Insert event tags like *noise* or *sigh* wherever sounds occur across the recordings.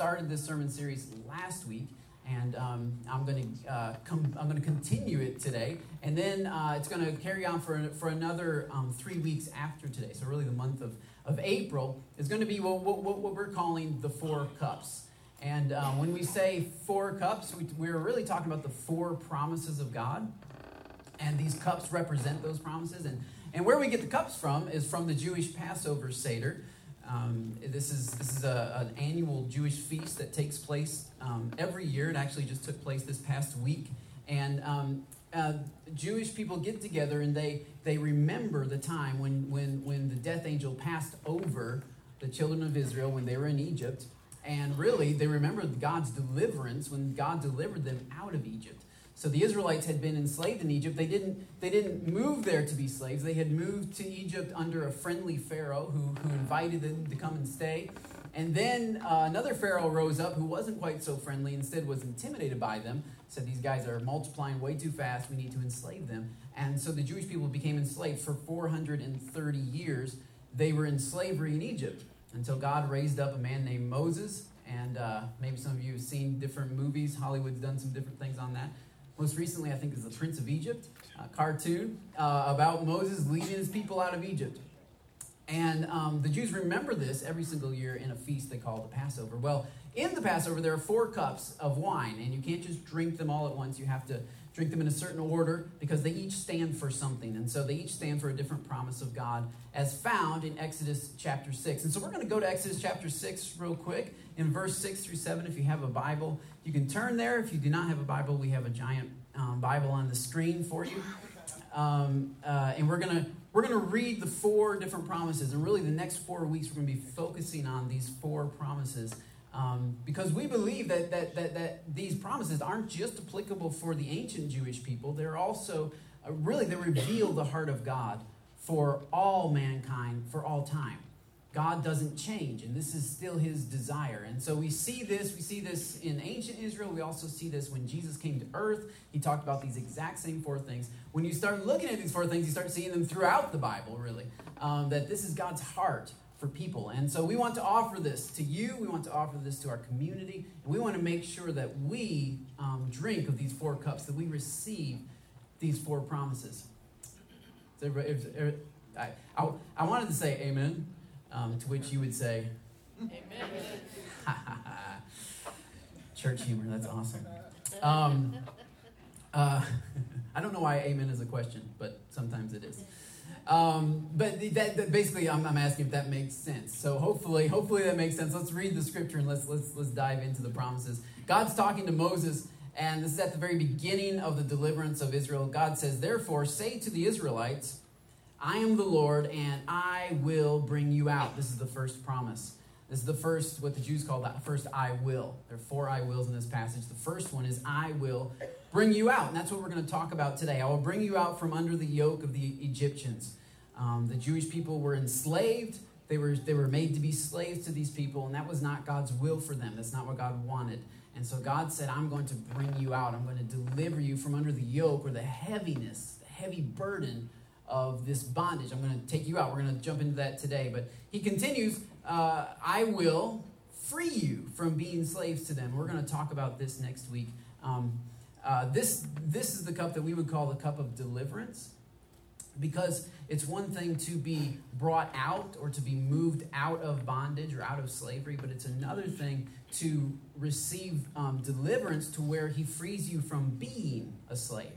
started this sermon series last week, and um, I'm going to uh, com- I'm going to continue it today, and then uh, it's going to carry on for for another um, three weeks after today. So really, the month of of April is going to be what, what, what we're calling the four cups. And uh, when we say four cups, we, we're really talking about the four promises of God. And these cups represent those promises. And, and where we get the cups from is from the Jewish Passover Seder. Um, this is, this is a, an annual Jewish feast that takes place um, every year. It actually just took place this past week. And um, uh, Jewish people get together and they, they remember the time when, when, when the death angel passed over the children of Israel when they were in Egypt. And really, they remember God's deliverance when God delivered them out of Egypt. So the Israelites had been enslaved in Egypt. They didn't, they didn't move there to be slaves. They had moved to Egypt under a friendly Pharaoh who, who invited them to come and stay. And then uh, another Pharaoh rose up who wasn't quite so friendly, instead was intimidated by them, said, These guys are multiplying way too fast. We need to enslave them. And so the Jewish people became enslaved for 430 years. They were in slavery in Egypt until God raised up a man named Moses. And uh, maybe some of you have seen different movies. Hollywood's done some different things on that. Most recently, I think, is The Prince of Egypt, cartoon uh, about Moses leading his people out of Egypt. And um, the Jews remember this every single year in a feast they call the Passover. Well, in the Passover, there are four cups of wine, and you can't just drink them all at once. You have to drink them in a certain order because they each stand for something. And so they each stand for a different promise of God as found in Exodus chapter 6. And so we're going to go to Exodus chapter 6 real quick in verse 6 through 7. If you have a Bible, you can turn there. If you do not have a Bible, we have a giant um, Bible on the screen for you. Um, uh, and we're going to we're going to read the four different promises and really the next four weeks we're going to be focusing on these four promises um, because we believe that, that, that, that these promises aren't just applicable for the ancient Jewish people, they're also uh, really, they reveal the heart of God for all mankind for all time. God doesn't change, and this is still his desire. And so we see this, we see this in ancient Israel. We also see this when Jesus came to earth. He talked about these exact same four things. When you start looking at these four things, you start seeing them throughout the Bible, really. Um, that this is God's heart for people. And so we want to offer this to you. We want to offer this to our community. And we want to make sure that we um, drink of these four cups, that we receive these four promises. I, I, I wanted to say amen, um, to which you would say, Amen. *laughs* Church humor, that's awesome. Um, uh, *laughs* I don't know why amen is a question, but sometimes it is. Um, but that, that basically, I'm, I'm, asking if that makes sense. So hopefully, hopefully that makes sense. Let's read the scripture and let's let's let's dive into the promises. God's talking to Moses, and this is at the very beginning of the deliverance of Israel. God says, "Therefore, say to the Israelites, I am the Lord, and I will bring you out." This is the first promise. This is the first, what the Jews call that first I will. There are four I wills in this passage. The first one is I will bring you out. And that's what we're going to talk about today. I will bring you out from under the yoke of the Egyptians. Um, the Jewish people were enslaved. They were, they were made to be slaves to these people, and that was not God's will for them. That's not what God wanted. And so God said, I'm going to bring you out. I'm going to deliver you from under the yoke or the heaviness, the heavy burden of this bondage. I'm going to take you out. We're going to jump into that today. But he continues, uh, I will free you from being slaves to them. We're going to talk about this next week. Um, uh, this, this is the cup that we would call the cup of deliverance because it's one thing to be brought out or to be moved out of bondage or out of slavery, but it's another thing to receive um, deliverance to where he frees you from being a slave.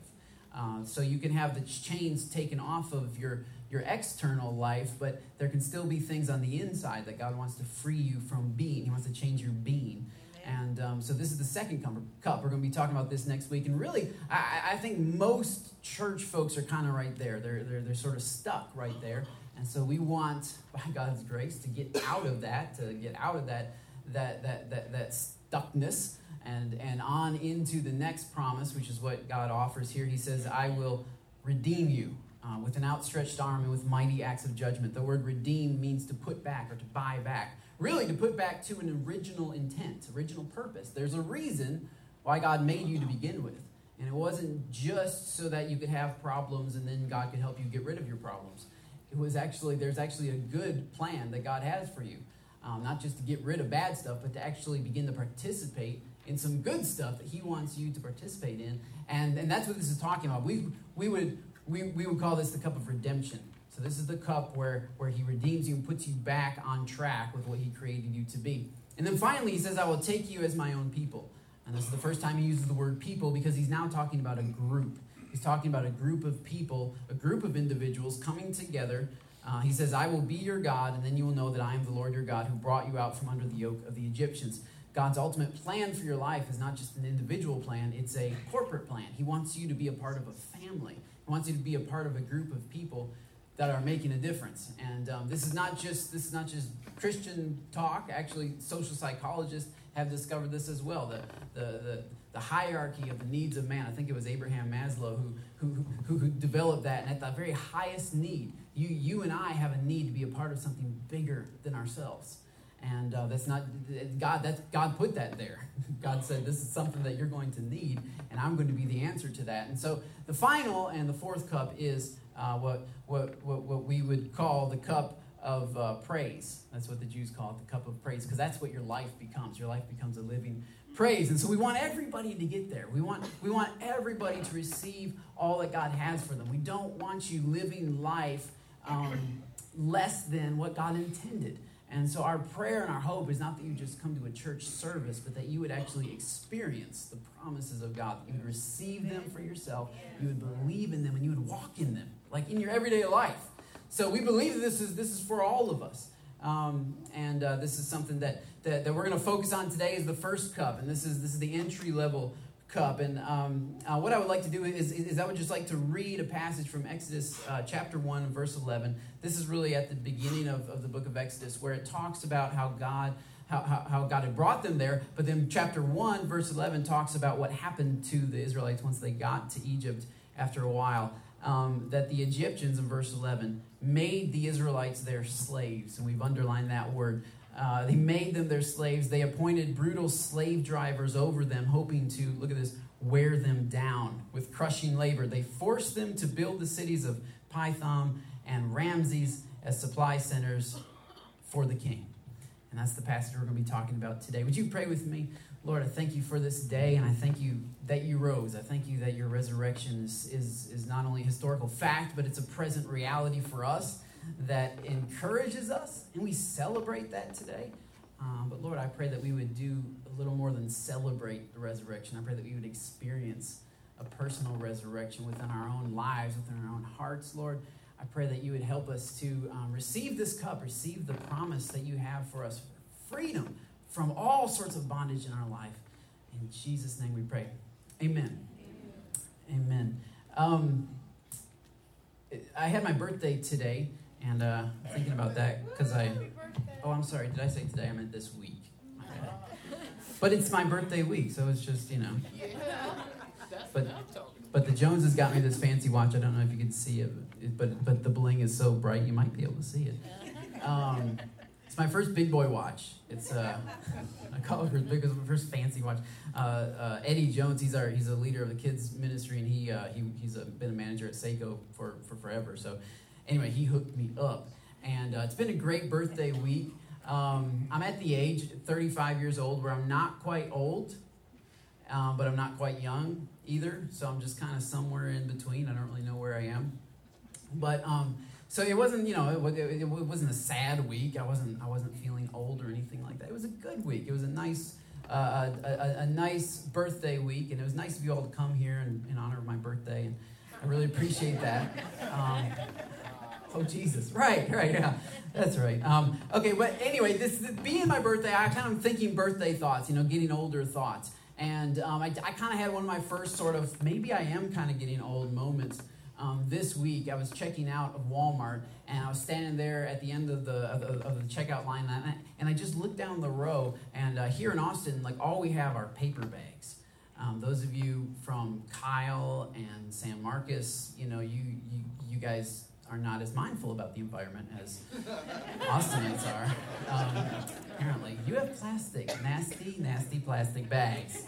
Uh, so you can have the chains taken off of your your external life, but there can still be things on the inside that God wants to free you from being. He wants to change your being. And um, so this is the second cup. We're going to be talking about this next week. And really, I, I think most church folks are kind of right there. They're, they're, they're sort of stuck right there. And so we want, by God's grace, to get out of that, to get out of that, that, that, that, that stuckness and, and on into the next promise, which is what God offers here. He says, I will redeem you. Uh, with an outstretched arm and with mighty acts of judgment. The word redeem means to put back or to buy back really to put back to an original intent, original purpose. There's a reason why God made you to begin with. And it wasn't just so that you could have problems and then God could help you get rid of your problems. It was actually, there's actually a good plan that God has for you. Um, not just to get rid of bad stuff, but to actually begin to participate in some good stuff that He wants you to participate in. And, and that's what this is talking about. We, we, would, we, we would call this the cup of redemption. So this is the cup where, where He redeems you and puts you back on track with what He created you to be. And then finally, He says, I will take you as my own people. And this is the first time He uses the word people because He's now talking about a group. He's talking about a group of people, a group of individuals coming together. Uh, he says, I will be your God, and then you will know that I am the Lord your God who brought you out from under the yoke of the Egyptians. God's ultimate plan for your life is not just an individual plan, it's a corporate plan. He wants you to be a part of a family, He wants you to be a part of a group of people that are making a difference. And um, this is not just this is not just Christian talk. Actually, social psychologists have discovered this as well. The, the, the, the hierarchy of the needs of man. I think it was Abraham Maslow who, who, who, who developed that. And at the very highest need, you, you and I have a need to be a part of something bigger than ourselves. And uh, that's not God. That God put that there. *laughs* God said, "This is something that you're going to need, and I'm going to be the answer to that." And so, the final and the fourth cup is uh, what, what what what we would call the cup of uh, praise. That's what the Jews call it, the cup of praise, because that's what your life becomes. Your life becomes a living praise. And so we want everybody to get there. We want, we want everybody to receive all that God has for them. We don't want you living life um, less than what God intended. And so our prayer and our hope is not that you just come to a church service, but that you would actually experience the promises of God, that you would receive them for yourself, you would believe in them, and you would walk in them, like in your everyday life. So we believe that this is this is for all of us, um, and uh, this is something that that, that we're going to focus on today is the first cup, and this is this is the entry level cup. And um, uh, what I would like to do is, is I would just like to read a passage from Exodus uh, chapter 1, verse 11. This is really at the beginning of, of the book of Exodus, where it talks about how God. How, how, God had brought them there, but then chapter 1, verse 11 talks about what happened to the Israelites once they got to Egypt after a while. Um, that the Egyptians, in verse 11, made the Israelites their slaves. And we've underlined that word. Uh, they made them their slaves. They appointed brutal slave drivers over them, hoping to, look at this, wear them down with crushing labor. They forced them to build the cities of Pithom and Ramses as supply centers for the king. And that's the passage we're going to be talking about today. Would you pray with me? Lord, I thank you for this day, and I thank you that you rose. I thank you that your resurrection is, is, is not only historical fact, but it's a present reality for us that encourages us, and we celebrate that today. Um, but Lord, I pray that we would do a little more than celebrate the resurrection. I pray that we would experience a personal resurrection within our own lives, within our own hearts, Lord. I pray that you would help us to um, receive this cup, receive the promise that you have for us freedom from all sorts of bondage in our life. In Jesus' name we pray. Amen. Amen. Amen. Um, I had my birthday today. And uh, thinking about that because I. Oh, I'm sorry. Did I say today? I meant this week. But it's my birthday week, so it's just you know. But but the Jones has got me this fancy watch. I don't know if you can see it, but but the bling is so bright you might be able to see it. Um, it's my first big boy watch. It's uh, I call it because my first fancy watch. Uh, uh, Eddie Jones, he's our he's a leader of the kids ministry, and he uh, he he's a, been a manager at Seiko for for forever. So anyway, he hooked me up. And uh, it's been a great birthday week. Um, I'm at the age, 35 years old, where I'm not quite old, um, but I'm not quite young either. So I'm just kind of somewhere in between. I don't really know where I am. But um, so it wasn't, you know, it, it, it, wasn't a sad week. I wasn't, I wasn't feeling old or anything like that. It was a good week. It was a nice, uh, a, a, a, nice birthday week, and it was nice of you all to come here in, in honor of my birthday, and I really appreciate that. Oh, Jesus. Right, right, yeah. That's right. Um, okay, but anyway, this, this being my birthday, I kind of thinking birthday thoughts, you know, getting older thoughts. And um, I, I kind of had one of my first sort of, maybe I am kind of getting old moments. Um, this week, I was checking out of Walmart, and I was standing there at the end of the of the, of the checkout line, and I, and I, just looked down the row. And uh, here in Austin, like all we have are paper bags. Um, those of you from Kyle and San Marcos, you know, you you, you guys are not as mindful about the environment as Austinites are. Um, apparently, you have plastic, nasty, nasty plastic bags,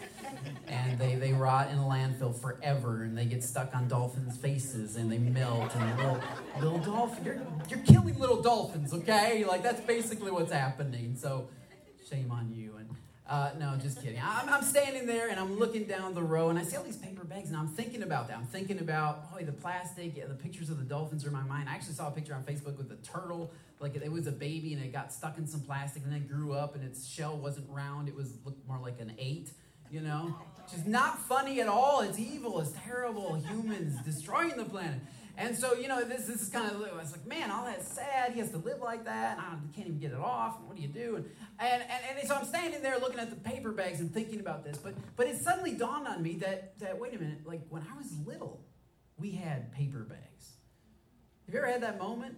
and they, they rot in a landfill forever, and they get stuck on dolphins' faces, and they melt, and little little dolphin, you're you're killing little dolphins, okay? Like that's basically what's happening. So, shame on you. And uh, no, just kidding. I'm, I'm, standing there and I'm looking down the row and I see all these paper bags and I'm thinking about that. I'm thinking about oh, the plastic, yeah, the pictures of the dolphins are in my mind. I actually saw a picture on Facebook with a turtle, like it was a baby and it got stuck in some plastic and then grew up and its shell wasn't round. It was looked more like an eight, you know? Which is not funny at all. It's evil. It's terrible. Humans destroying the planet. And so, you know, this, this is kind of, it's like, man, all that's sad. He has to live like that. I can't even get it off. What do you do? And, and, and, and so I'm standing there looking at the paper bags and thinking about this. But, but it suddenly dawned on me that, that, wait a minute, like when I was little, we had paper bags. Have you ever had that moment?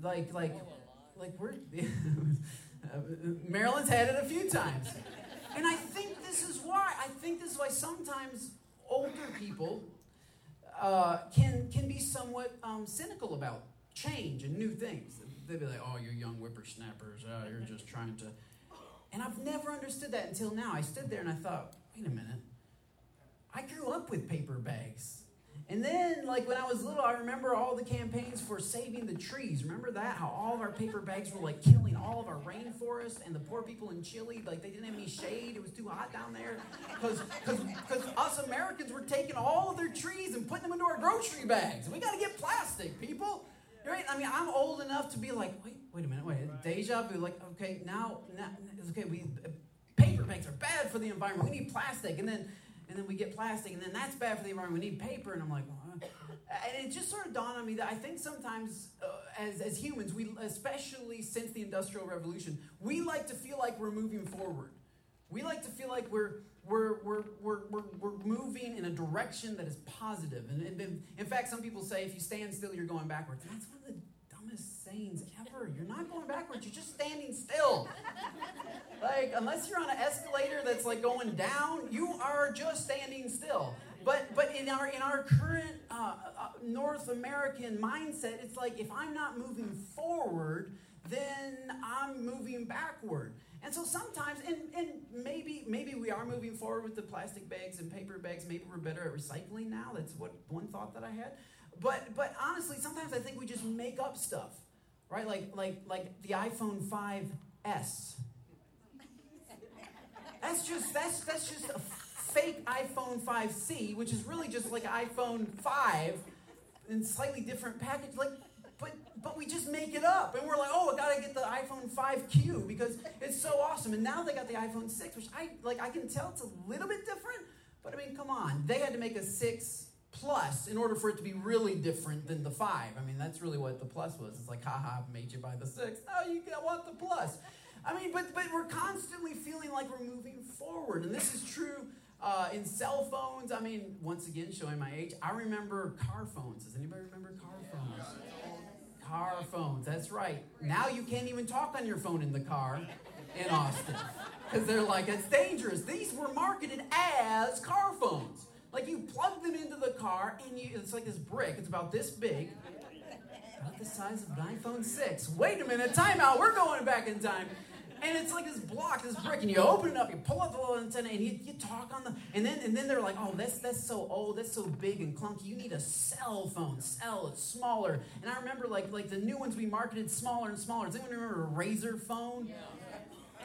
Like, like, like we're, *laughs* Marilyn's had it a few times. And I think this is why. I think this is why sometimes older people uh, can can be somewhat um, cynical about change and new things. They'd be like, "Oh, you young whippersnappers, oh, you're just *laughs* trying to." And I've never understood that until now. I stood there and I thought, "Wait a minute, I grew up with paper bags." And then, like when I was little, I remember all the campaigns for saving the trees. Remember that? How all of our paper bags were like killing all of our rainforest and the poor people in Chile, like they didn't have any shade. It was too hot down there. Because us Americans were taking all of their trees and putting them into our grocery bags. We got to get plastic, people. Right? I mean, I'm old enough to be like, wait, wait a minute, wait, deja vu. Like, okay, now, now okay, we uh, paper bags are bad for the environment. We need plastic, and then and then we get plastic, and then that's bad for the environment. We need paper, and I'm like, and it just sort of dawned on me that I think sometimes, uh, as as humans, we especially since the Industrial Revolution, we like to feel like we're moving forward. We like to feel like we're we're, we're, we're, we're, we're moving in a direction that is positive. And, and, in fact, some people say if you stand still, you're going backwards. That's one of the dumbest sayings ever. You're not going backwards, you're just standing still. like, unless you're on an escalator that's like going down, you are just standing still. But, but in our in our current uh, uh, North American mindset, it's like if I'm not moving forward, then I'm moving backward. And so sometimes, and, and maybe maybe we are moving forward with the plastic bags and paper bags. Maybe we're better at recycling now. That's what one thought that I had. But but honestly, sometimes I think we just make up stuff, right? Like like like the iPhone 5S. That's just that's that's just a fake iPhone 5C, which is really just like iPhone 5 in slightly different package. Like, but but we just make it up, and we're like, oh, I gotta get the iPhone 5Q because it's so awesome. And now they got the iPhone 6, which I like. I can tell it's a little bit different, but I mean, come on, they had to make a six plus in order for it to be really different than the five. I mean, that's really what the plus was. It's like, haha, made you buy the six. Oh, you want the plus. I mean, but but we're constantly feeling like we're moving forward, and this is true uh, in cell phones. I mean, once again, showing my age. I remember car phones. Does anybody remember car phones? Car phones. That's right. Now you can't even talk on your phone in the car in Austin because they're like it's dangerous. These were marketed as car phones. Like you plug them into the car and you, it's like this brick. It's about this big, about the size of an iPhone 6. Wait a minute, time out. We're going back in time. And it's like this block, this brick, and you open it up, you pull out the little antenna, and you, you talk on the, and then and then they're like, oh, that's that's so old, that's so big and clunky. You need a cell phone. Cell, it's smaller. And I remember like like the new ones we marketed smaller and smaller. Does anyone remember a razor phone? Yeah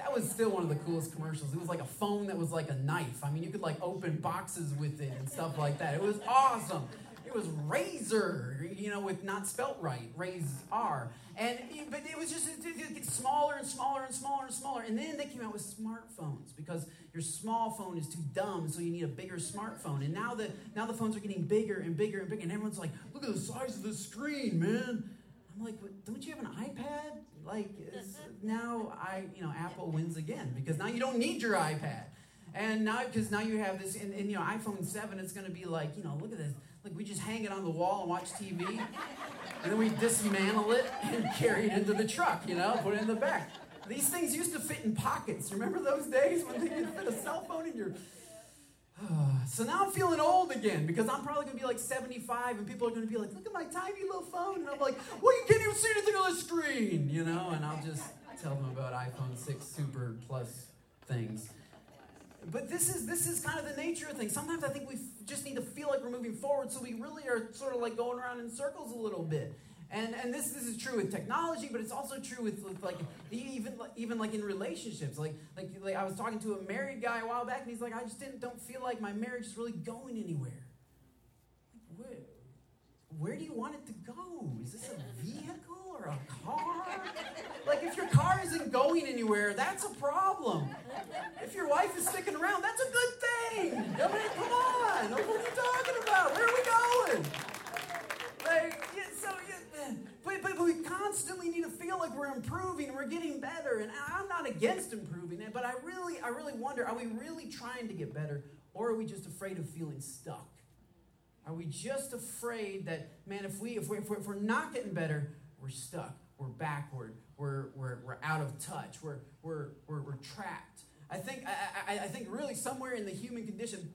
that was still one of the coolest commercials. It was like a phone that was like a knife. I mean, you could like open boxes with it and stuff like that. It was awesome. It was Razor, you know, with not spelt right, Razor. And but it was just it gets smaller and smaller and smaller and smaller. And then they came out with smartphones because your small phone is too dumb, so you need a bigger smartphone. And now the now the phones are getting bigger and bigger and bigger, and everyone's like, "Look at the size of the screen, man." I'm like, "Don't you have an iPad?" Like now, I you know Apple wins again because now you don't need your iPad, and now because now you have this, and you know iPhone seven, it's going to be like you know look at this, like we just hang it on the wall and watch TV, and then we dismantle it and *laughs* carry it into the truck, you know, put it in the back. These things used to fit in pockets. Remember those days when they could fit a cell phone in your *sighs* so now I'm feeling old again because I'm probably going to be like 75 and people are going to be like, look at my tiny little phone. And I'm like, well, you can't even see anything on the screen, you know? And I'll just tell them about iPhone 6 Super Plus things. But this is this is kind of the nature of things. Sometimes I think we just need to feel like we're moving forward, so we really are sort of like going around in circles a little bit. And, and this, this is true with technology, but it's also true with, with like even even like in relationships. Like, like like I was talking to a married guy a while back, and he's like, I just didn't don't feel like my marriage is really going anywhere. Like, where, where do you want it to go? Is this a vehicle or a car? Like if your car isn't going anywhere, that's a problem. If your wife is sticking around, that's a good thing. I mean, come on. What are you talking about? Where are we going? Like, but, but, we constantly need to feel like we're improving, we're getting better. And I'm not against improving it, but I really, I really wonder, are we really trying to get better, or are we just afraid of feeling stuck? Are we just afraid that, man, if we if we if we're, if we're not getting better, we're stuck, we're backward, we're we're, we're out of touch, we're we're we're, we're trapped. I think I, I, I think really somewhere in the human condition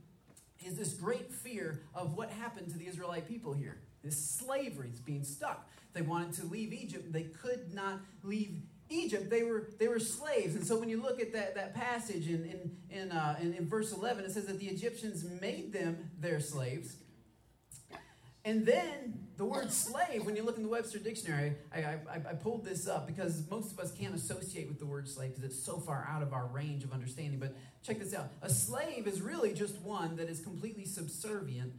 is this great fear of what happened to the Israelite people here. This slavery is being stuck. They wanted to leave Egypt. They could not leave Egypt. They were they were slaves. And so when you look at that, that passage in in in, uh, in in verse 11, it says that the Egyptians made them their slaves. And then the word slave, when you look in the Webster Dictionary, I, I, I, pulled this up because most of us can't associate with the word slave because it's so far out of our range of understanding. But check this out a slave is really just one that is completely subservient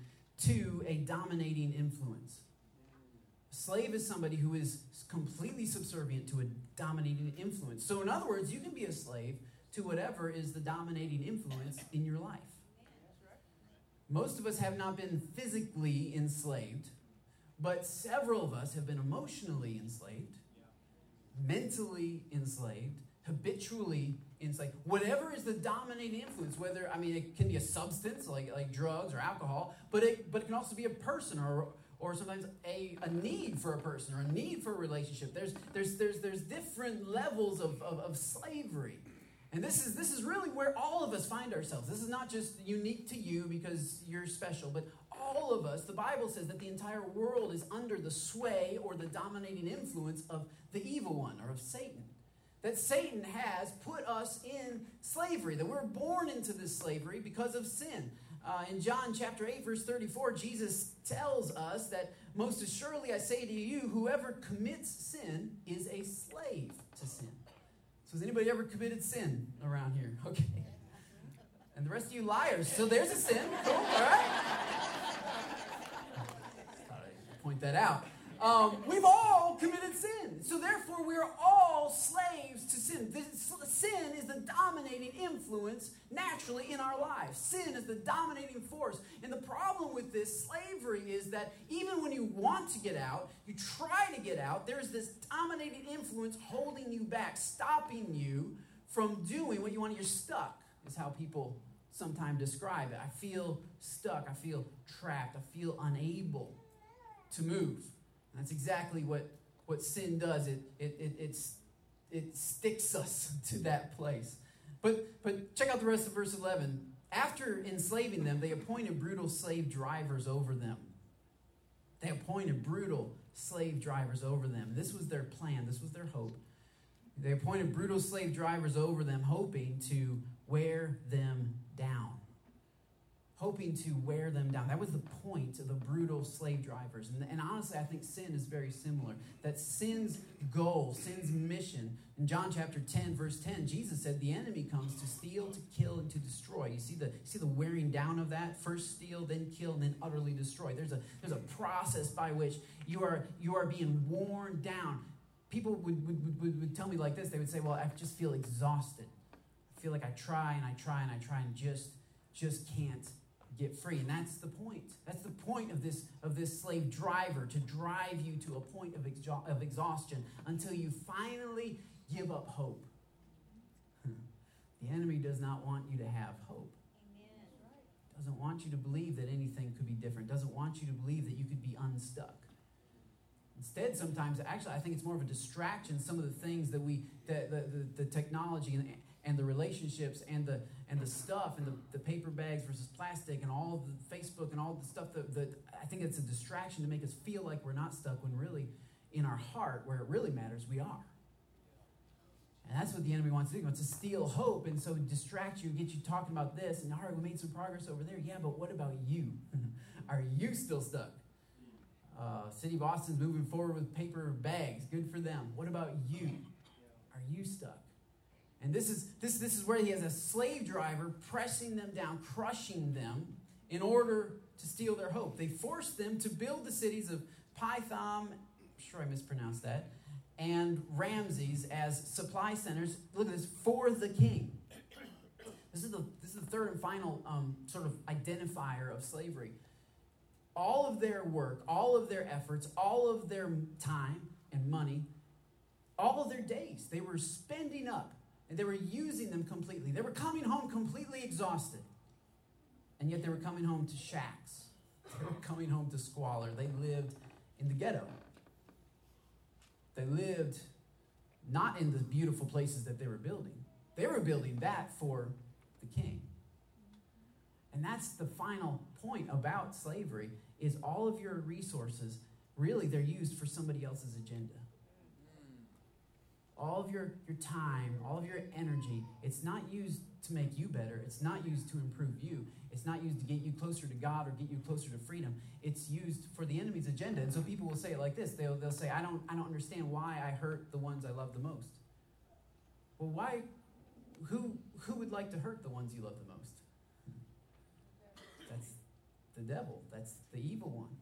to a dominating influence. Slave is somebody who is completely subservient to a dominating influence. So, in other words, you can be a slave to whatever is the dominating influence in your life. Most of us have not been physically enslaved, but several of us have been emotionally enslaved, mentally enslaved, habitually enslaved. Whatever is the dominating influence, whether, I mean, it can be a substance like, like drugs or alcohol, but it, but it can also be a person or, or sometimes a, a need for a person or a need for a relationship. There's, there's, there's, there's different levels of, of, of slavery. And this is this is really where all of us find ourselves. This is not just unique to you because you're special, but all of us, the Bible says that the entire world is under the sway or the dominating influence of the evil one or of Satan. That Satan has put us in slavery, that we're born into this slavery because of sin. Uh, in John chapter 8, verse 34, Jesus tells us that most assuredly I say to you, whoever commits sin is a slave to sin. So has anybody ever committed sin around here? *laughs* Okay. And the rest of you liars. So there's a sin. Cool. All right. Thought I'd point that out. Um, we've all committed sin. So therefore, we are all slaves to sin. Sin is the dominating influence naturally in our lives. Sin is the dominating force. And the problem with this slavery is that even when you want to get out, you try to get out, there's this dominating influence holding you back, stopping you from doing what you want. You're stuck, is how people sometimes describe it. I feel stuck. I feel trapped. I feel unable to move. That's exactly what, what sin does. It, it, it, it's, it sticks us *laughs* to that place. But, but check out the rest of verse 11. After enslaving them, they appointed brutal slave drivers over them. They appointed brutal slave drivers over them. This was their plan, this was their hope. They appointed brutal slave drivers over them, hoping to wear them down hoping to wear them down. That was the point of the brutal slave drivers. And, and, honestly, I think sin is very similar. That sin's goal, sin's mission, in John chapter 10, verse 10, Jesus said, The enemy comes to steal, to kill, and to destroy. You see the, you see the wearing down of that? First steal, then kill, and then utterly destroy. There's a, there's a process by which you are, you are being worn down. People would, would, would, would tell me like this they would say, Well, I just feel exhausted. I feel like I try and I try and I try and just just can't get free. And that's the point. That's the point of this, of this slave driver to drive you to a point of, exha- of exhaustion until you finally give up hope. *laughs* the enemy does not want you to have hope. Doesn't want you to believe that anything could be different. Doesn't want you to believe that you could be unstuck. Instead, sometimes, actually, I think it's more of a distraction. Some of the things that we, the, the, the, the technology and and the relationships and the and the stuff and the, the paper bags versus plastic and all the Facebook and all the stuff that, that I think it's a distraction to make us feel like we're not stuck when really in our heart where it really matters we are. And that's what the enemy wants to do. He wants to steal hope and so distract you, get you talking about this, and all right, we made some progress over there. Yeah, but what about you? *laughs* are you still stuck? Uh, City of Austin's moving forward with paper bags. Good for them. What about you? Are you stuck? And this is this this is where he has a slave driver pressing them down, crushing them in order to steal their hope. They force them to build the cities of Pithom, I'm sure I mispronounced that, and Ramses as supply centers. Look at this for the king. This is the this is the third and final um, sort of identifier of slavery. All of their work, all of their efforts, all of their time and money, all of their days, they were spending up and they were using them completely. They were coming home completely exhausted. And yet they were coming home to shacks. They were coming home to squalor. They lived in the ghetto. They lived not in the beautiful places that they were building. They were building that for the king. And that's the final point about slavery is all of your resources really they're used for somebody else's agenda. All of your, your time, all of your energy, it's not used to make you better. It's not used to improve you. It's not used to get you closer to God or get you closer to freedom. It's used for the enemy's agenda. And so people will say it like this. They'll, they'll say, I don't, I don't understand why I hurt the ones I love the most. Well, why? Who, who would like to hurt the ones you love the most? That's the devil. That's the evil one.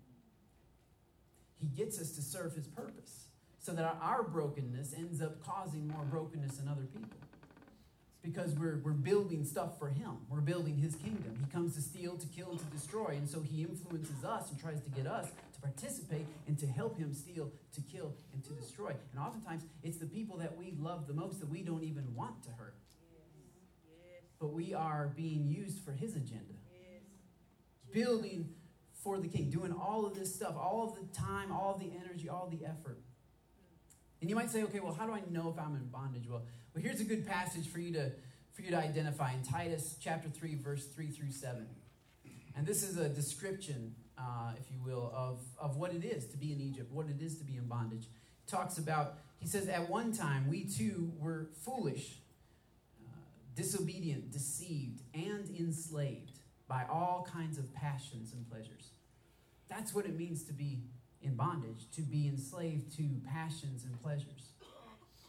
He gets us to serve his purpose so that our brokenness ends up causing more brokenness in other people It's because we're, we're building stuff for him. We're building his kingdom. He comes to steal, to kill, to destroy. And so he influences us and tries to get us to participate and to help him steal, to kill, and to destroy. And oftentimes, it's the people that we love the most that we don't even want to hurt. But we are being used for his agenda. Building for the king, doing all of this stuff, all of the time, all of the energy, all the effort. And you might say, okay, well, how do I know if I'm in bondage? Well, well, here's a good passage for you to for you to identify in Titus chapter three, verse three through seven. And this is a description, uh, if you will, of, of what it is to be in Egypt, what it is to be in bondage. Talks about, he says, at one time we too were foolish, uh, disobedient, deceived, and enslaved by all kinds of passions and pleasures. That's what it means to be in bondage, to be enslaved to passions and pleasures.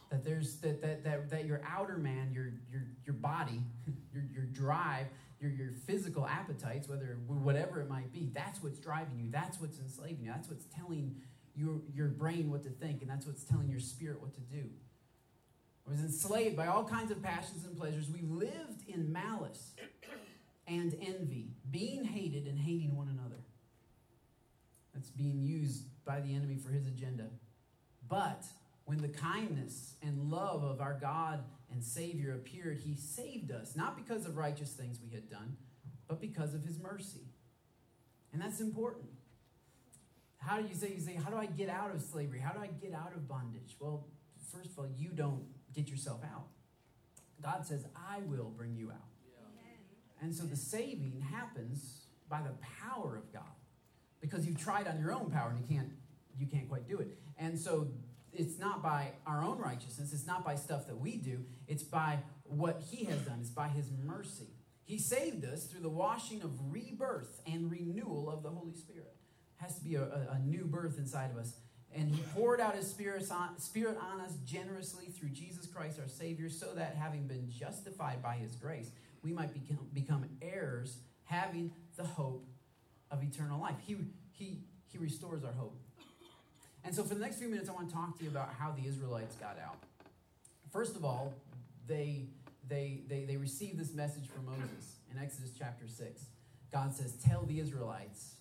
That there's that that that, that your outer man, your your your body, *laughs* your your drive, your your physical appetites, whether whatever it might be, that's what's driving you. That's what's enslaving you. That's what's telling your your brain what to think, and that's what's telling your spirit what to do. I was enslaved by all kinds of passions and pleasures. We lived in malice and envy, being hated and hating one another that's being used by the enemy for his agenda. But when the kindness and love of our God and Savior appeared, he saved us, not because of righteous things we had done, but because of his mercy. And that's important. How do you say, you say, how do I get out of slavery? How do I get out of bondage? Well, first of all, you don't get yourself out. God says, I will bring you out. Yeah. And so the saving happens by the power of God because you've tried on your own power and you can't you can't quite do it. And so it's not by our own righteousness, it's not by stuff that we do, it's by what he has done, it's by his mercy. He saved us through the washing of rebirth and renewal of the Holy Spirit. It has to be a, a, a new birth inside of us. And he poured out his spirit on, spirit on us generously through Jesus Christ our Savior, so that having been justified by his grace, we might become, become heirs, having the hope of eternal life. He, he, he restores our hope. And so, for the next few minutes, I want to talk to you about how the Israelites got out. First of all, they, they, they, they received this message from Moses in Exodus chapter 6. God says, Tell the Israelites,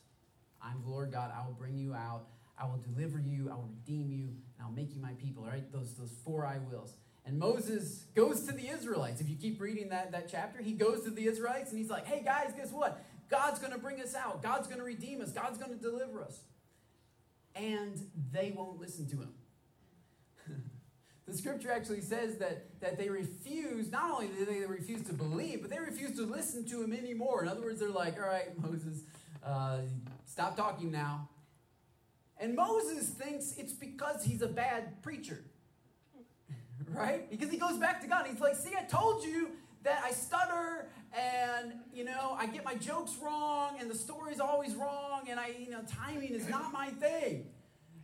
I'm the Lord God, I will bring you out, I will deliver you, I will redeem you, and I'll make you my people. All right, those, those four I wills. And Moses goes to the Israelites. If you keep reading that, that chapter, he goes to the Israelites and he's like, hey guys, guess what? God's going to bring us out. God's going to redeem us. God's going to deliver us. And they won't listen to him. *laughs* The scripture actually says that, that they refuse, not only did they refuse to believe, but they refuse to listen to him anymore. In other words, they're like, all right, Moses, uh, stop talking now. And Moses thinks it's because he's a bad preacher. *laughs* right? Because he goes back to God. He's like, see, I told you that I stutter and, you know, I get my jokes wrong and the story's always wrong and I, you know, timing is not my thing.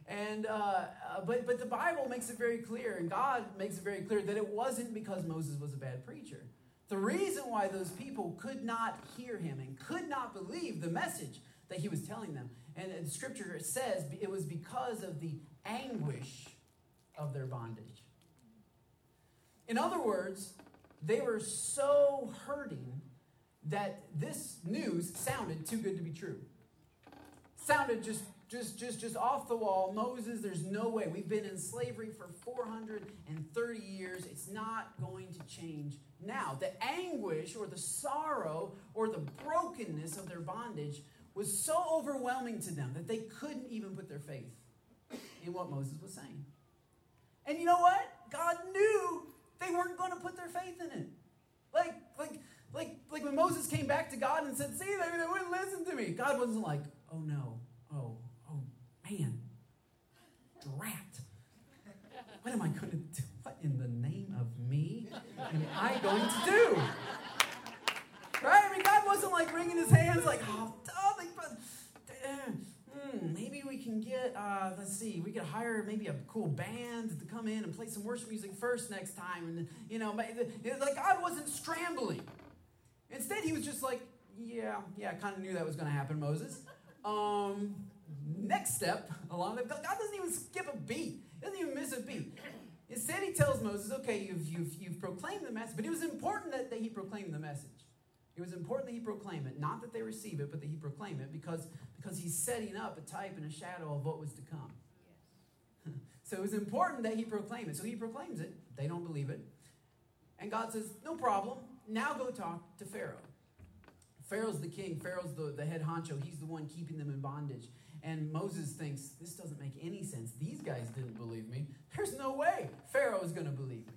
And, uh, uh, but, but the Bible makes it very clear and God makes it very clear that it wasn't because Moses was a bad preacher. The reason why those people could not hear him and could not believe the message that he was telling them. And the scripture says it was because of the anguish of their bondage. In other words, they were so hurting that this news sounded too good to be true. Sounded just just just just off the wall. Moses, there's no way. We've been in slavery for 430 years. It's not going to change now. The anguish or the sorrow or the brokenness of their bondage was so overwhelming to them that they couldn't even put their faith in what Moses was saying. And you know what? God knew they weren't going to put their faith in it. Like, like, like, like when Moses came back to God and said, See, they, they wouldn't listen to me. God wasn't like, Oh no, oh, oh, man, drat. What am I going to do? What in the name of me am I going to do? Right? I mean, God wasn't like wringing his hands, like, Oh, oh hmm, maybe we can get, uh, let's see, we could hire maybe a cool band to come in and play some worship music first next time. And, you know, like God wasn't scrambling. Instead, he was just like, yeah, yeah, I kind of knew that was going to happen, Moses. Um, next step along the, God doesn't even skip a beat. He doesn't even miss a beat. Instead, he tells Moses, okay, you've, you've, you've proclaimed the message, but it was important that, that he proclaimed the message. It was important that he proclaim it, not that they receive it, but that he proclaim it, because, because he's setting up a type and a shadow of what was to come. Yes. *laughs* so it was important that he proclaim it. So he proclaims it. They don't believe it. And God says, No problem. Now go talk to Pharaoh. Pharaoh's the king, Pharaoh's the, the head honcho. He's the one keeping them in bondage. And Moses thinks, This doesn't make any sense. These guys didn't believe me. There's no way Pharaoh is going to believe me.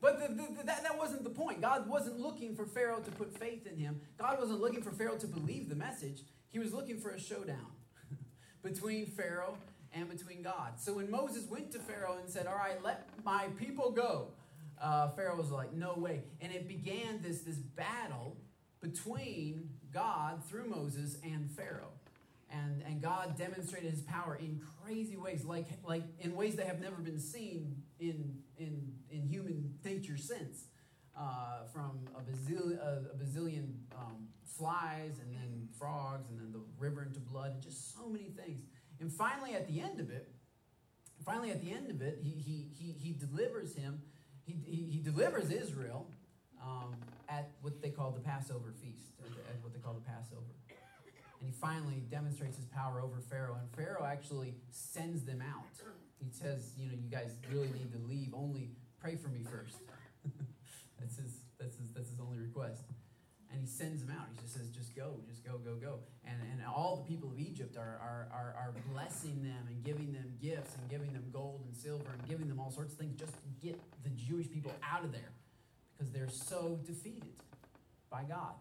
But the, the, that, that wasn't the point. God wasn't looking for Pharaoh to put faith in him. God wasn't looking for Pharaoh to believe the message. He was looking for a showdown *laughs* between Pharaoh and between God. So when Moses went to Pharaoh and said, All right, let my people go, uh, Pharaoh was like, No way. And it began this, this battle between God through Moses and Pharaoh and, and God demonstrated his power in crazy ways, like, like in ways that have never been seen in, in, in human nature since. Uh, from a bazillion, a, bazillion um, flies, and then frogs, and then the river into blood, and just so many things. And finally, at the end of it, finally at the end of it, he, he, he, he delivers him, he, he, delivers Israel um, at what they call the Passover feast, at, at what they call the Passover. And he finally demonstrates his power over Pharaoh. And Pharaoh actually sends them out. He says, You know, you guys really need to leave. Only pray for me first. *laughs* that's, his, that's, his, that's his only request. And he sends them out. He just says, Just go, just go, go, go. And, and all the people of Egypt are, are, are, are blessing them and giving them gifts and giving them gold and silver and giving them all sorts of things just to get the Jewish people out of there because they're so defeated by God.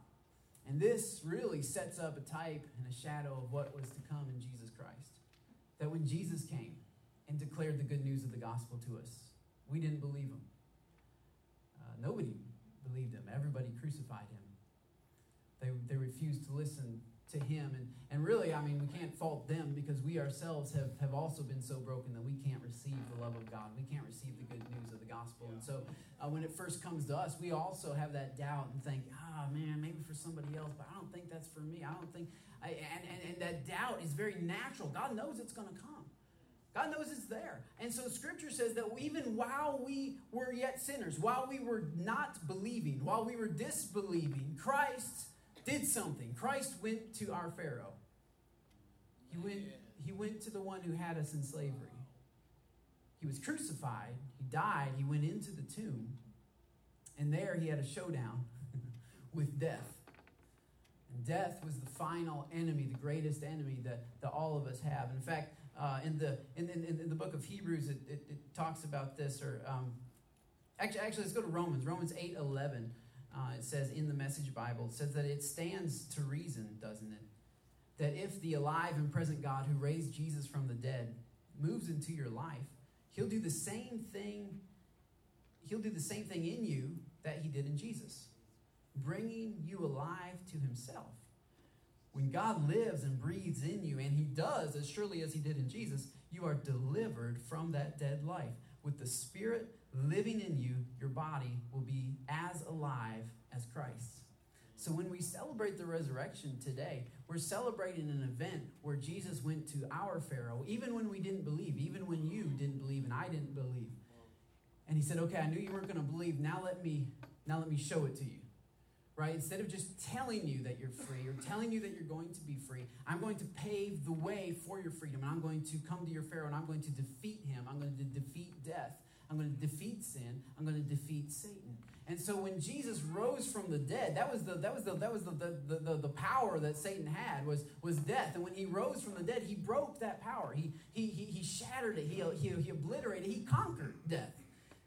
And this really sets up a type and a shadow of what was to come in Jesus Christ. That when Jesus came and declared the good news of the gospel to us, we didn't believe him. Uh, nobody believed him. Everybody crucified him. They, they refused to listen to him. And, and really, I mean, we can't fault them because we ourselves have, have also been so broken that we can't receive the love of God. We can't receive the good news of the gospel. And so uh, when it first comes to us, we also have that doubt and think, ah, oh, man, maybe for somebody else, but I don't think that's for me. I don't think, I, and, and, and that doubt is very natural. God knows it's going to come. God knows it's there. And so scripture says that even while we were yet sinners, while we were not believing, while we were disbelieving, Christ did something. Christ went to our Pharaoh. He went, he went to the one who had us in slavery. He was crucified. He died. He went into the tomb. And there he had a showdown *laughs* with death. And death was the final enemy, the greatest enemy that, that all of us have. In fact, Uh, in the in, in, in the book of Hebrews, it, it, it talks about this. Or um, actually, actually, let's go to Romans. Romans eight eleven. Uh, it says in the Message Bible, it says that it stands to reason, doesn't it? That if the alive and present God who raised Jesus from the dead moves into your life, He'll do the same thing. He'll do the same thing in you that He did in Jesus, bringing you alive to Himself. When God lives and breathes in you, and He does as surely as He did in Jesus, you are delivered from that dead life. With the Spirit living in you, your body will be as alive as Christ. So when we celebrate the resurrection today, we're celebrating an event where Jesus went to our Pharaoh, even when we didn't believe, even when you didn't believe and I didn't believe. And he said, "Okay, I knew you weren't going to believe. Now let me now let me show it to you." Right? Instead of just telling you that you're free or telling you that you're going to be free, I'm going to pave the way for your freedom. And I'm going to come to your Pharaoh and I'm going to defeat him. I'm going to defeat death. I'm going to defeat sin. I'm going to defeat Satan. And so when Jesus rose from the dead, that was the that was the that was the the, the, the power that Satan had was was death. And when he rose from the dead, he broke that power. He he he, he shattered it. He, he he obliterated. He conquered death.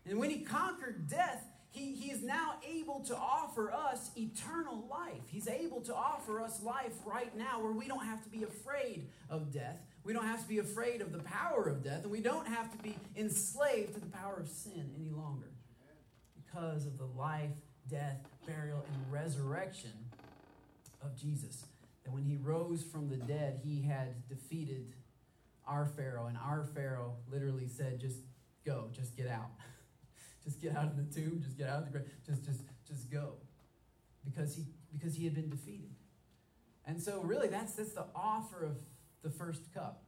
And when he conquered death, he, he is now able to offer us eternal life. He's able to offer us life right now where we don't have to be afraid of death. We don't have to be afraid of the power of death. And we don't have to be enslaved to the power of sin any longer because of the life, death, burial, and resurrection of Jesus. That when he rose from the dead, he had defeated our Pharaoh. And our Pharaoh literally said, just go, just get out. *laughs* just get out of the tomb, just get out of the grave, just just just go. Because he because he had been defeated. And so really that's that's the offer of the first cup.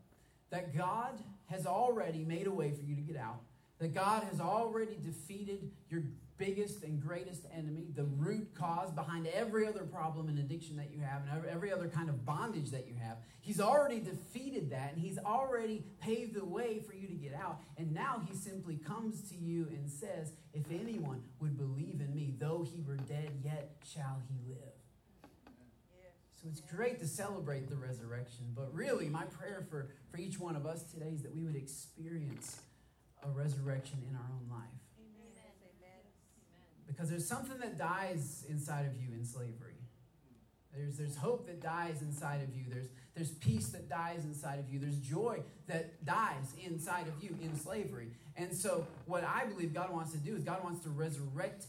That God has already made a way for you to get out. That God has already defeated your biggest and greatest enemy, the root cause behind every other problem and addiction that you have, and every other kind of bondage that you have. He's already defeated that, and He's already paved the way for you to get out. And now He simply comes to you and says, If anyone would believe in me, though he were dead, yet shall he live. So it's great to celebrate the resurrection, but really, my prayer for, for each one of us today is that we would experience a resurrection in our own life. Because there's something that dies inside of you in slavery. There's, there's hope that dies inside of you. There's, there's peace that dies inside of you. There's joy that dies inside of you in slavery. And so, what I believe God wants to do is God wants to resurrect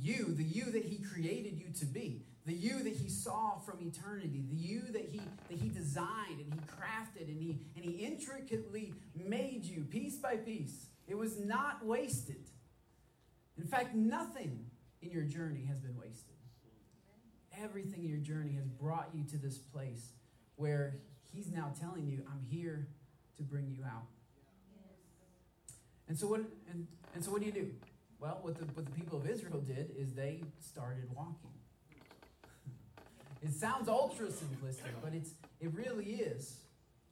you, the you that He created you to be, the you that He saw from eternity, the you that He that He designed and He crafted and He and He intricately made you piece by piece. It was not wasted. In fact, nothing in your journey has been wasted. Everything in your journey has brought you to this place where He's now telling you, I'm here to bring you out. And so what and, and so what do you do? Well, what the, what the people of Israel did is they started walking. It sounds ultra simplistic, but it's it really is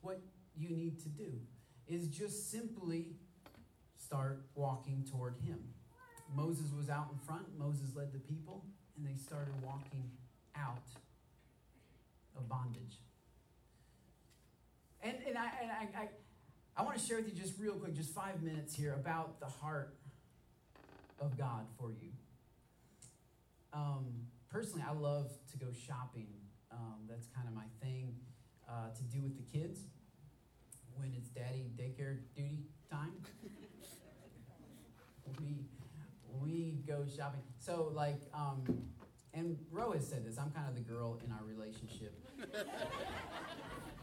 what you need to do is just simply start walking toward him. Moses was out in front, Moses led the people, and they started walking out of bondage. And, and, I, and I, I, I want to share with you just real quick, just five minutes here, about the heart of God for you. Um, personally, I love to go shopping. Um, that's kind of my thing uh, to do with the kids when it's daddy daycare duty time. *laughs* we we go shopping. So like, um, and Ro has said this. I'm kind of the girl in our relationship.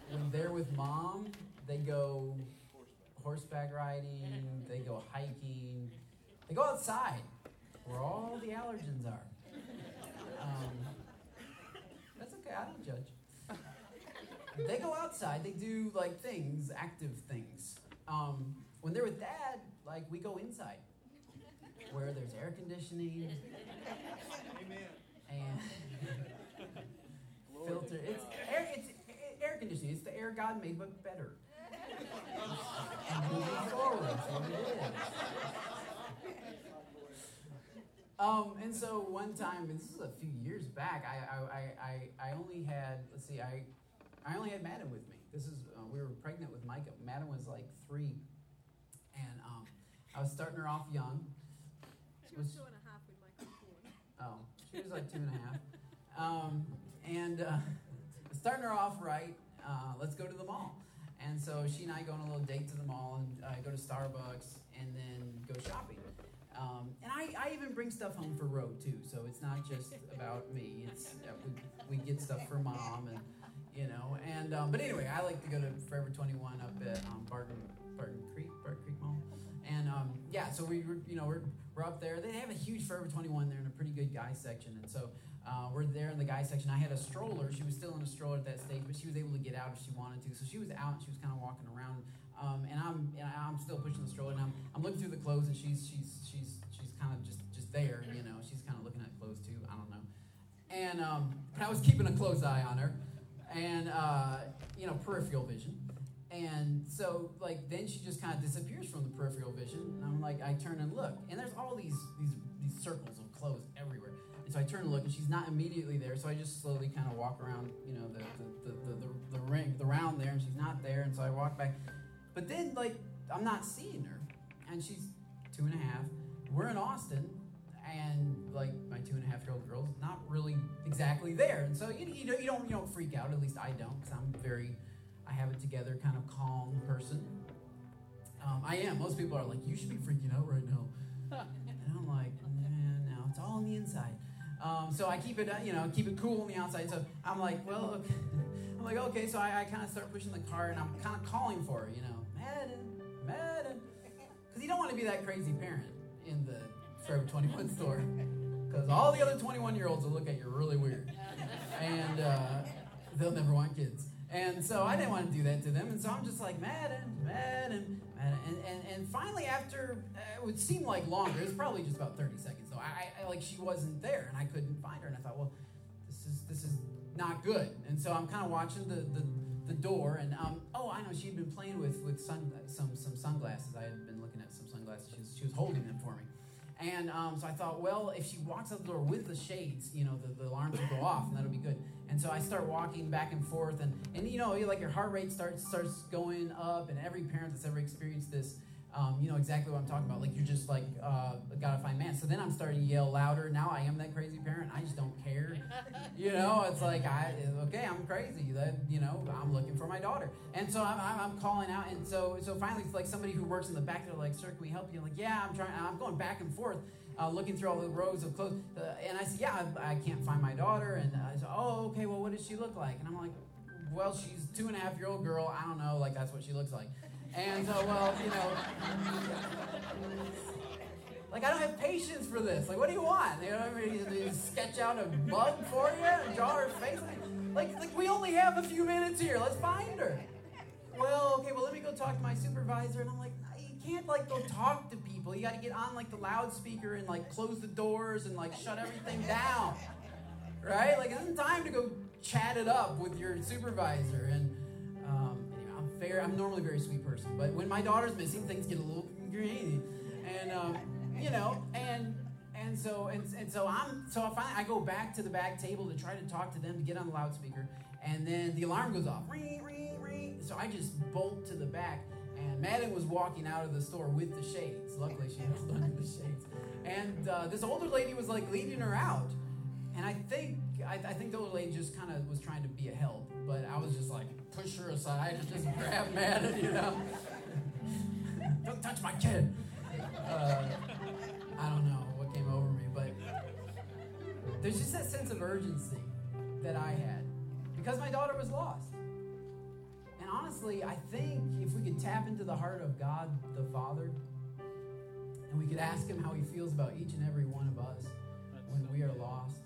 when they're with mom, they go horseback riding. They go hiking. They go outside, where all the allergens are. Um, that's okay. I don't judge. *laughs* They go outside. They do like things, active things. Um, when they're with dad, like we go inside where there's air conditioning. Amen. And filter. It's air, it's air conditioning. It's the air God made, but better. and moving forward, that's what it is. Um, and so one time, and this is a few years back, I, I, I, I only had, let's see, I, I only had Madden with me. This is uh, we were pregnant with Micah. Madden was like three, and um, I was starting her off young. She was two and a half when Micah was born. Oh, she was like two and a half. Um, and uh, starting her off right, uh, let's go to the mall. And so she and I go on a little date to the mall and uh, go to Starbucks and then go shopping. Um, and I, I even bring stuff home for Ro too, so it's not just about me. It's we, we get stuff for mom and you know. And um, but anyway, I like to go to Forever 21 up at um, Barton Barton Creek Barton Creek Mall. And um, yeah, so we were, you know, we're, we're up there. They have a huge Forever 21 there in a pretty good guy section. And so uh, we're there in the guy section. I had a stroller. She was still in a stroller at that stage, but she was able to get out if she wanted to. So she was out and she was kind of walking around. Um, and I'm and I'm still pushing the stroller, and I'm, I'm looking through the clothes, and she's she's she's she's kind of just just there, you know. She's kind of looking at clothes too. I don't know. And um, but I was keeping a close eye on her, and uh, you know, peripheral vision. And so, like, then she just kind of disappears from the peripheral vision. And I'm like, I turn and look, and there's all these these these circles of clothes everywhere. And so I turn and look, and she's not immediately there. So I just slowly kind of walk around, you know, the the, the, the, the ring, the round there, and she's not there. And so I walk back. But then, like, I'm not seeing her, and she's two and a half. We're in Austin, and like my two and a half year old girl's not really exactly there. And so you, you, don't, you don't you don't freak out. At least I don't, because I'm very I have it together kind of calm person. Um, I am. Most people are like, you should be freaking out right now. *laughs* And I'm like, man, no, it's all on the inside. Um, so I keep it, uh, you know, keep it cool on the outside. So I'm like, well, okay. *laughs* I'm like, okay. So I, I kind of start pushing the car, and I'm kind of calling for her, you know, Madden, Madden, because you don't want to be that crazy parent in the Forever 21 store, because all the other 21 year olds will look at you really weird, and uh, they'll never want kids. And so I didn't want to do that to them. And so I'm just like, Madden, Madden, Madden. And, and, and finally, after, uh, it would seem like longer, it was probably just about 30 seconds, though. I, I, like, she wasn't there, and I couldn't find her. And I thought, well, this is, this is not good. And so I'm kind of watching the, the, the door, and, um, oh, I know, she'd been playing with, with sun, some, some sunglasses. I had been looking at some sunglasses. She was, she was holding them for me. And um, so I thought, well, if she walks out the door with the shades, you know, the, the alarms will go off, and that'll be good. And so I start walking back and forth, and, and you know, like your heart rate starts starts going up, and every parent that's ever experienced this, um, you know exactly what I'm talking about. Like you're just like, uh, gotta find man. So then I'm starting to yell louder. Now I am that crazy parent. I just don't care. *laughs* You know, it's like I okay, I'm crazy. That you know, I'm looking for my daughter, and so I'm, I'm, I'm calling out. And so so finally, it's like somebody who works in the back. They're like, "Sir, can we help you?" I'm like, yeah, I'm trying. I'm going back and forth. Uh, looking through all the rows of clothes, uh, and I said, "Yeah, I, I, can't find my daughter." And I said, "Oh, okay. Well, what does she look like?" And I'm like, "Well, she's two and a half year old girl. I don't know. Like that's what she looks like." And so, well, you know, like I don't have patience for this. Like, what do you want? You know, I mean, you sketch out a bug for you, and draw her face. Like, like we only have a few minutes here. Let's find her. Well, okay. Well, let me go talk to my supervisor. And I'm like, you can't like go talk to people. You got to get on like the loudspeaker and like close the doors and like shut everything down, right? Like, it isn't time to go chat it up with your supervisor and. I'm normally a very sweet person, but when my daughter's missing, things get a little crazy, and um, you know, and and so and, and so I'm so I finally I go back to the back table to try to talk to them to get on the loudspeaker, and then the alarm goes off, ring ring ring. So I just bolt to the back. And Madden was walking out of the store with the shades. Luckily, she held under the shades. And uh, this older lady was like leading her out. And I think I, I think the older lady just kind of was trying to be a help, but I was just like push her aside and just *laughs* grab Madden, you know. don't touch my kid. Uh, I don't know what came over me, but there's just that sense of urgency that I had because my daughter was lost. And honestly, I think if we could tap into the heart of God the Father and we could ask Him how He feels about each and every one of us when we are lost,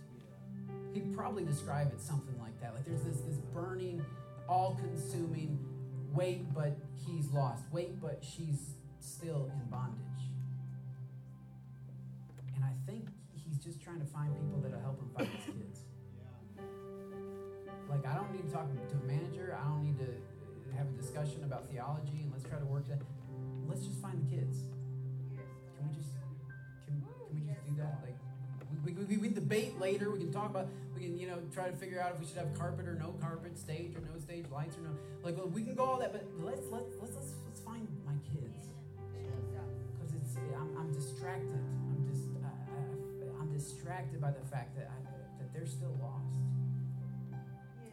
He'd probably describe it something like that. Like there's this, this burning, all consuming wait, but he's lost. Wait, but she's still in bondage. And I think he's just trying to find people that'll help him find his kids. Like, I don't need to talk to a manager. I don't need to have a discussion about theology and let's try to work that. Let's just find the kids. Can we just can, can we just do that? Like We, we, we, debate later. We can talk about. We can you know try to figure out if we should have carpet or no carpet, stage or no stage, lights or no. Like well, we can go all that, but let's let's let's let's, let's find my kids because it's I'm, I'm distracted. I'm just I, I'm distracted by the fact that I, that they're still lost.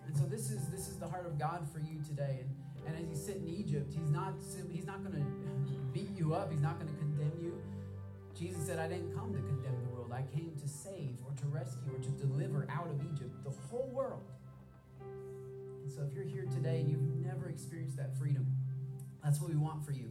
And so this is this is the heart of God for you today. And and as you sit in Egypt, he's not he's not going to beat you up. He's not going to condemn you. Jesus said, "I didn't come to condemn the world. I came to save or to rescue or to deliver out of Egypt the whole world." And so if you're here today and you've never experienced that freedom, that's what we want for you.